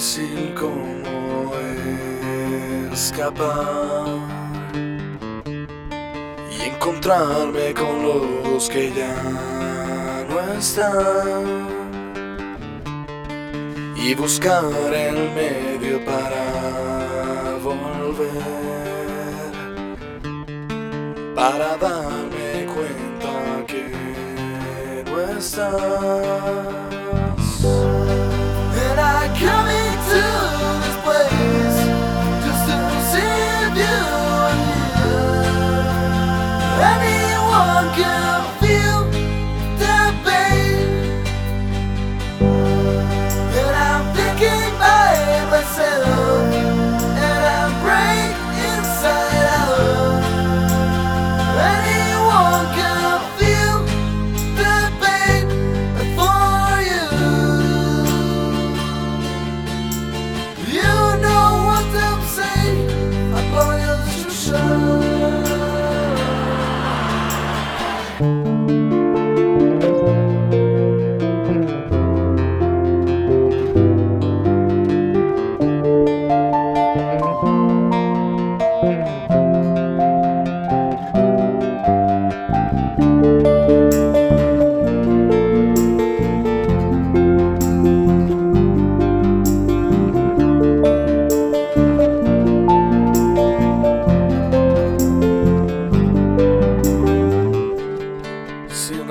difícil como escapar y encontrarme con los que ya no están y buscar el medio para volver para darme cuenta que no estás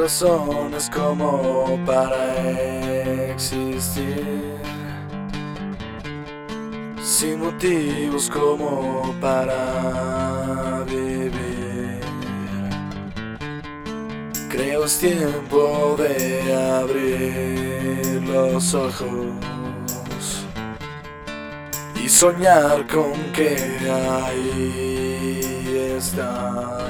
razones como para existir, sin motivos como para vivir. Creo es tiempo de abrir los ojos y soñar con que ahí estás.